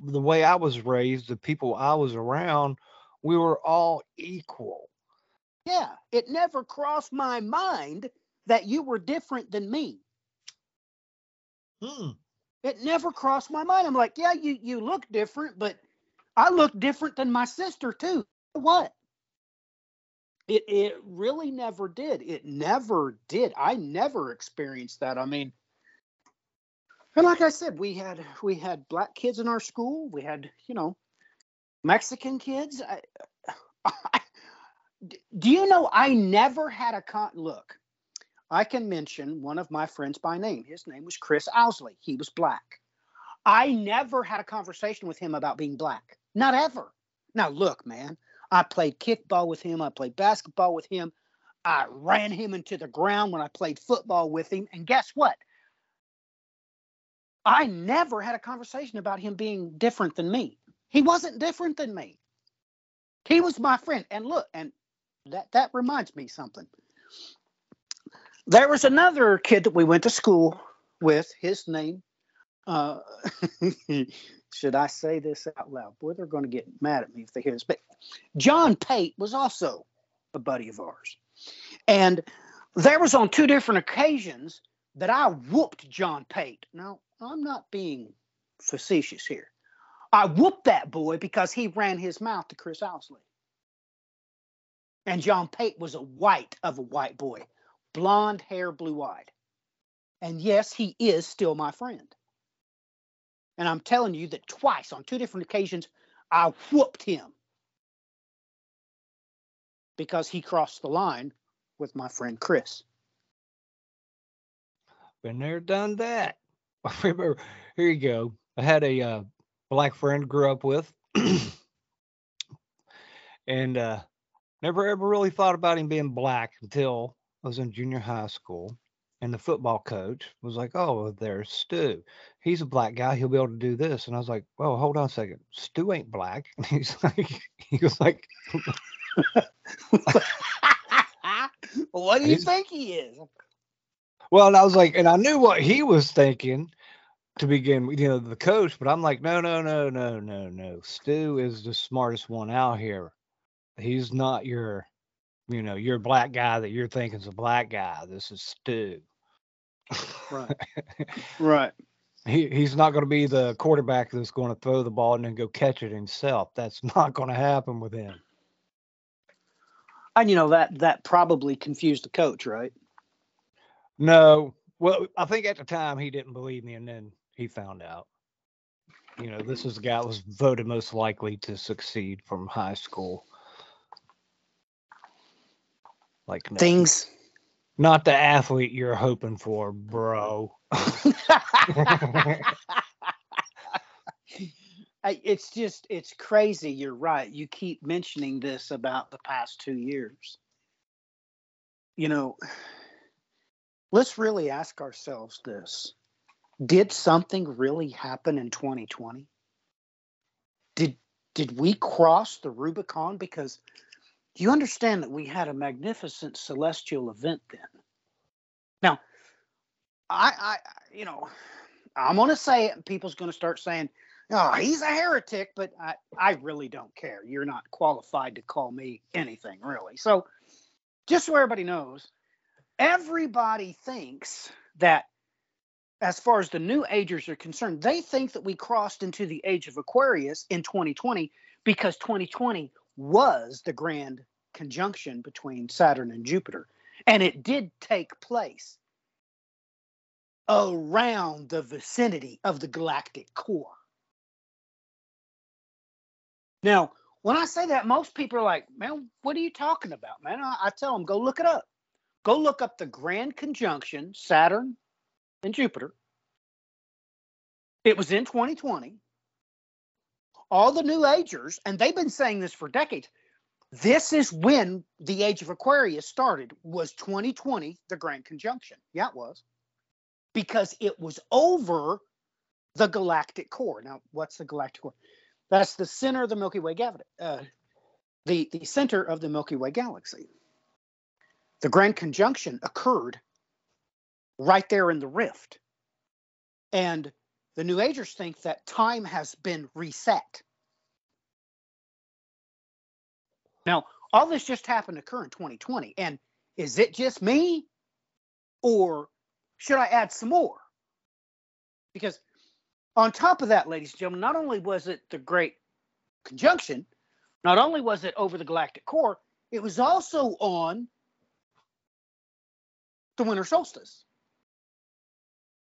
the way I was raised, the people I was around, we were all equal. Yeah, it never crossed my mind that you were different than me. Hmm. It never crossed my mind. I'm like, yeah, you you look different, but I look different than my sister too. What? It it really never did. It never did. I never experienced that. I mean, and like I said, we had we had black kids in our school. We had you know Mexican kids. I, I, do you know I never had a con? Look, I can mention one of my friends by name. His name was Chris Owsley. He was black. I never had a conversation with him about being black. Not ever. Now, look, man, I played kickball with him. I played basketball with him. I ran him into the ground when I played football with him. And guess what? I never had a conversation about him being different than me. He wasn't different than me. He was my friend. And look, and that that reminds me something. There was another kid that we went to school with. His name, uh, should I say this out loud? Boy, they're going to get mad at me if they hear this. But John Pate was also a buddy of ours, and there was on two different occasions that I whooped John Pate. Now, I'm not being facetious here. I whooped that boy because he ran his mouth to Chris Owsley. And John Pate was a white of a white boy, blonde hair, blue eyed. And yes, he is still my friend. And I'm telling you that twice on two different occasions, I whooped him because he crossed the line with my friend Chris. Been there, done that. I remember, here you go. I had a uh, black friend grew up with, and uh, never ever really thought about him being black until I was in junior high school. And the football coach was like, "Oh, there's Stu. He's a black guy. He'll be able to do this." And I was like, "Well, hold on a second. Stu ain't black." And he's like, he was like, what do you think he is? Well, and I was like, and I knew what he was thinking to begin with, you know, the coach, but I'm like, no, no, no, no, no, no. Stu is the smartest one out here. He's not your, you know, your black guy that you're thinking is a black guy. This is Stu. Right. Right. he he's not going to be the quarterback that's going to throw the ball and then go catch it himself. That's not going to happen with him. And you know that that probably confused the coach, right? No. Well, I think at the time he didn't believe me, and then he found out. You know, this is the guy that was voted most likely to succeed from high school. Like, no, Things. not the athlete you're hoping for, bro. It's just it's crazy. You're right. You keep mentioning this about the past two years. You know let's really ask ourselves this. Did something really happen in 2020 did did we cross the rubicon? Because you understand that we had a magnificent celestial event then now i i you know i'm going to say it and people's going to start saying oh, he's a heretic, but I, I really don't care. You're not qualified to call me anything, really. So, just so everybody knows, everybody thinks that, as far as the new agers are concerned, they think that we crossed into the age of Aquarius in 2020 because 2020 was the grand conjunction between Saturn and Jupiter. And it did take place around the vicinity of the galactic core. Now, when I say that, most people are like, man, what are you talking about, man? I, I tell them, go look it up. Go look up the grand conjunction, Saturn and Jupiter. It was in 2020. All the new agers, and they've been saying this for decades. This is when the age of Aquarius started, was 2020, the grand conjunction. Yeah, it was. Because it was over the galactic core. Now, what's the galactic core? That's the center of the Milky Way galaxy, uh, the, the center of the Milky Way galaxy. The grand conjunction occurred right there in the rift. And the New Agers think that time has been reset. Now, all this just happened to occur in 2020. And is it just me? Or should I add some more? Because on top of that, ladies and gentlemen, not only was it the Great Conjunction, not only was it over the galactic core, it was also on the winter solstice.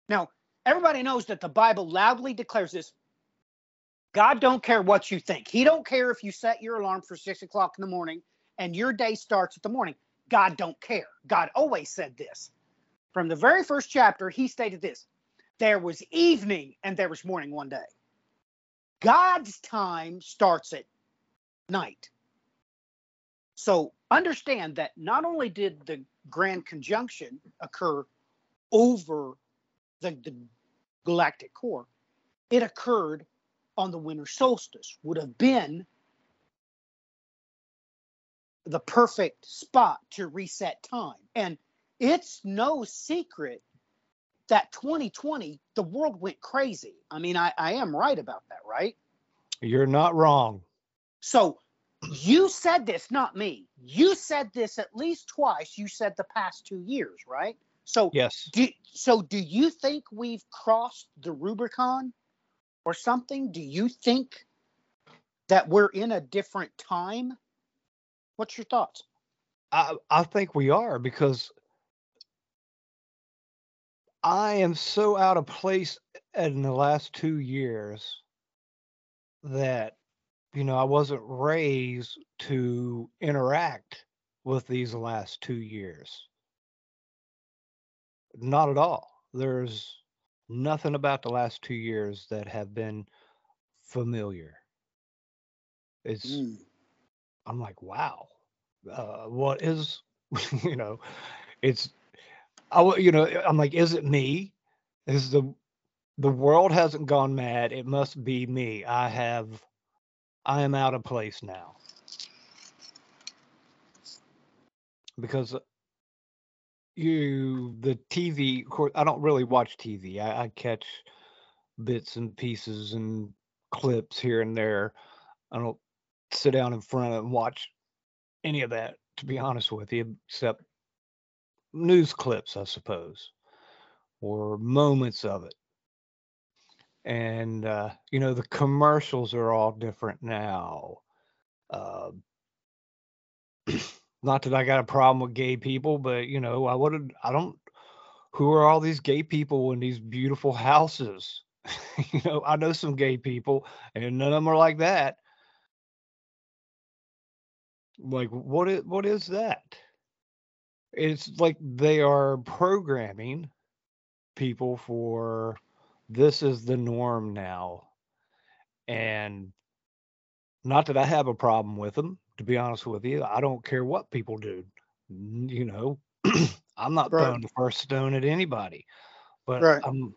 Now, everybody knows that the Bible loudly declares this. God don't care what you think. He don't care if you set your alarm for six o'clock in the morning and your day starts at the morning. God don't care. God always said this. From the very first chapter, he stated this there was evening and there was morning one day. God's time starts at night. So understand that not only did the grand conjunction occur over the, the galactic core, it occurred on the winter solstice, would have been the perfect spot to reset time. And it's no secret that 2020, the world went crazy. I mean, I, I am right about that, right? You're not wrong. So you said this, not me. You said this at least twice. You said the past two years, right? So Yes. do, so do you think we've crossed the Rubicon or something? Do you think that we're in a different time? What's your thoughts? I, I think we are because I am so out of place in the last two years that you know I wasn't raised to interact with these last two years. Not at all. There's nothing about the last two years that have been familiar. It's Mm. I'm like, wow, uh, what is you know, it's I you know I'm like, is it me? Is the the world hasn't gone mad? It must be me. I have I am out of place now because you the TV. Of course, I don't really watch TV. I, I catch bits and pieces and clips here and there. I don't sit down in front and watch any of that, to be honest with you, except news clips, I suppose, or moments of it. And uh, you know, the commercials are all different now. Uh, not that I got a problem with gay people, but you know, I would I don't who are all these gay people in these beautiful houses? you know, I know some gay people and none of them are like that. Like what is what is that? It's like they are programming people for this is the norm now. And not that I have a problem with them, to be honest with you. I don't care what people do. You know, I'm not Right. throwing the first stone at anybody. But Right. I'm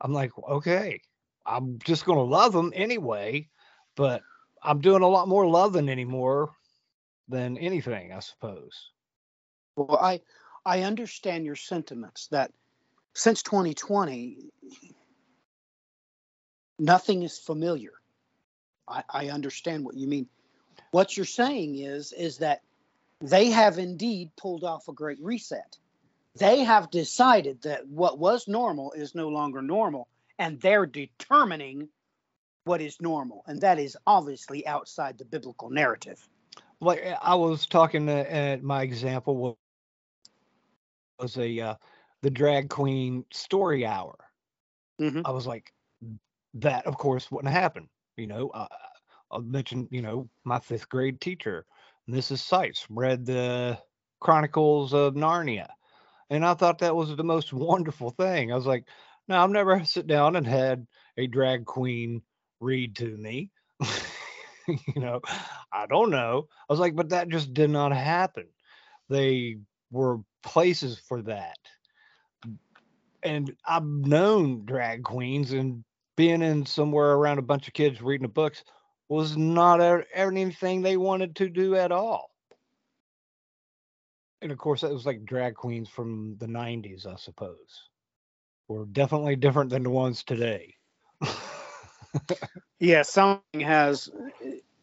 I'm like, okay, I'm just gonna love them anyway, but I'm doing a lot more loving anymore than anything, I suppose. Well, I I understand your sentiments that since 2020, nothing is familiar. I, I understand what you mean. What you're saying is is that they have indeed pulled off a great reset. They have decided that what was normal is no longer normal, and they're determining what is normal, and that is obviously outside the biblical narrative. Like I was talking uh, at my example was a uh, the drag queen story hour. Mhm. I was like, that of course wouldn't happen. You know, uh, I mentioned, you know, my fifth grade teacher, Mrs. Seitz, read the Chronicles of Narnia. And I thought that was the most wonderful thing. I was like, no, I've never sit down and had a drag queen read to me. you know, I don't know. I was like, but that just did not happen. They were places for that. And I've known drag queens and being in somewhere around a bunch of kids reading the books was not anything they wanted to do at all. And of course, that was like drag queens from the 90s, I suppose, were definitely different than the ones today. Yeah, something has.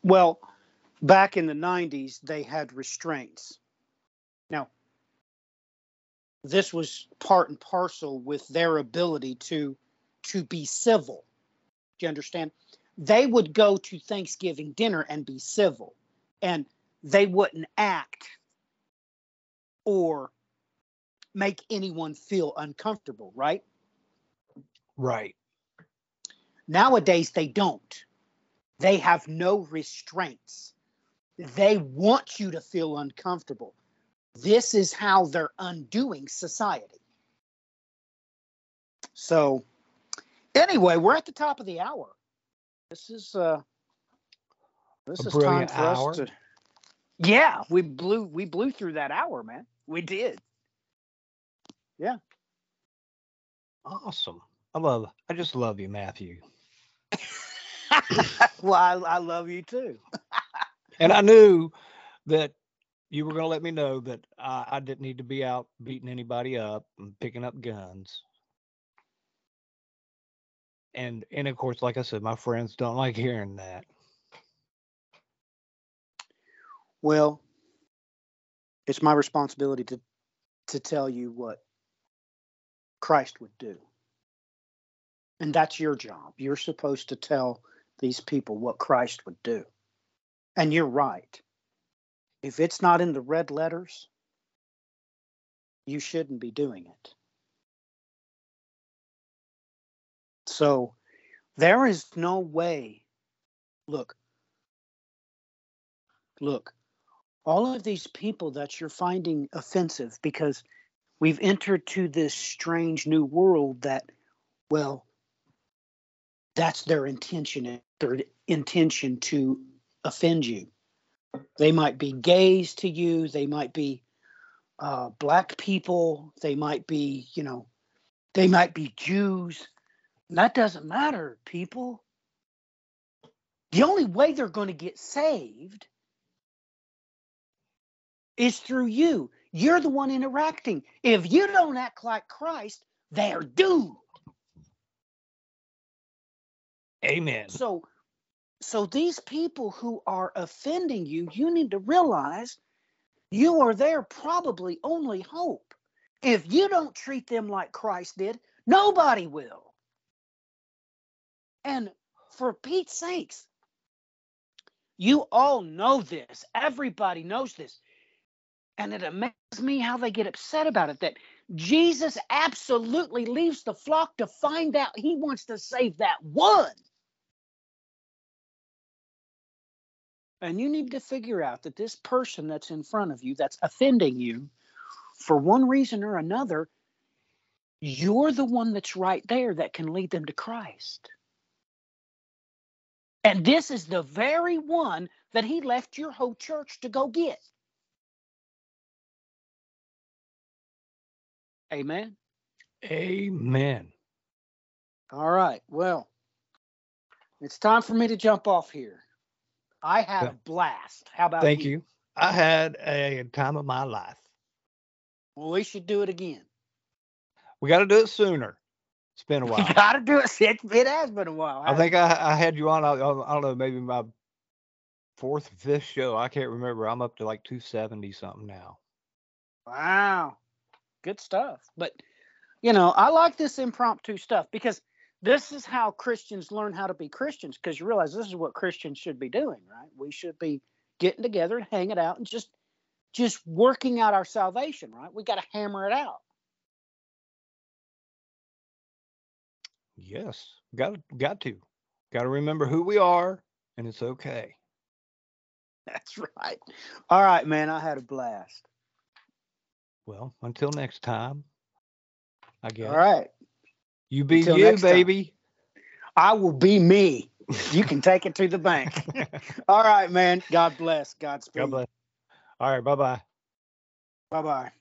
Well, back in the 90s, they had restraints. Now, this was part and parcel with their ability to to be civil. Do you understand? They would go to Thanksgiving dinner and be civil, and they wouldn't act or make anyone feel uncomfortable, right? right. Nowadays, they don't. They have no restraints. They want you to feel uncomfortable. This is how they're undoing society. So, anyway, we're at the top of the hour. This is uh this A is time for us to Yeah, we blew we blew through that hour, man. We did. Yeah. Awesome. I love, I just love you, Matthew. well, I, I love you too. And I knew that you were going to let me know that I, I didn't need to be out beating anybody up and picking up guns. And and of course, like I said, my friends don't like hearing that. Well, it's my responsibility to to tell you what Christ would do. And that's your job. You're supposed to tell these people what Christ would do. And you're right. If it's not in the red letters, you shouldn't be doing it. So there is no way. Look, look, all of these people that you're finding offensive because we've entered to this strange new world that, well, that's their intention, their intention to offend you. They might be gays to you, they might be uh, black people, they might be, you know, they might be Jews. That doesn't matter, people. The only way they're going to get saved is through you. You're the one interacting. If you don't act like Christ, they're doomed. Amen. So so these people who are offending you, you need to realize you are their probably only hope. If you don't treat them like Christ did, nobody will. And for Pete's sakes, you all know this. Everybody knows this. And it amazes me how they get upset about it that Jesus absolutely leaves the flock to find out he wants to save that one. And you need to figure out that this person that's in front of you that's offending you for one reason or another, you're the one that's right there that can lead them to Christ. And this is the very one that he left your whole church to go get. Amen. Amen. All right. Well, it's time for me to jump off here. I had a blast. How about you? Thank you. I had a time of my life. Well, we should do it again. We got to do it sooner. It's been a while. while. got to do it. It, it has been a while. I think I, I had you on. I, I don't know, maybe my fourth, fifth show. I can't remember. I'm up to like 270 something now. Wow. Good stuff. But, you know, I like this impromptu stuff because this is how Christians learn how to be Christians because you realize this is what Christians should be doing, right? We should be getting together and hanging out and just just working out our salvation, right? We got to hammer it out. Yes, got got to, got to remember who we are, and it's okay. That's right. All right, man. I had a blast. Well, until next time, I guess. All right. You be Until you, next time. baby. I will be me. You can take it to the bank. All right, man. God bless. Godspeed. God bless. All right, bye bye. Bye bye.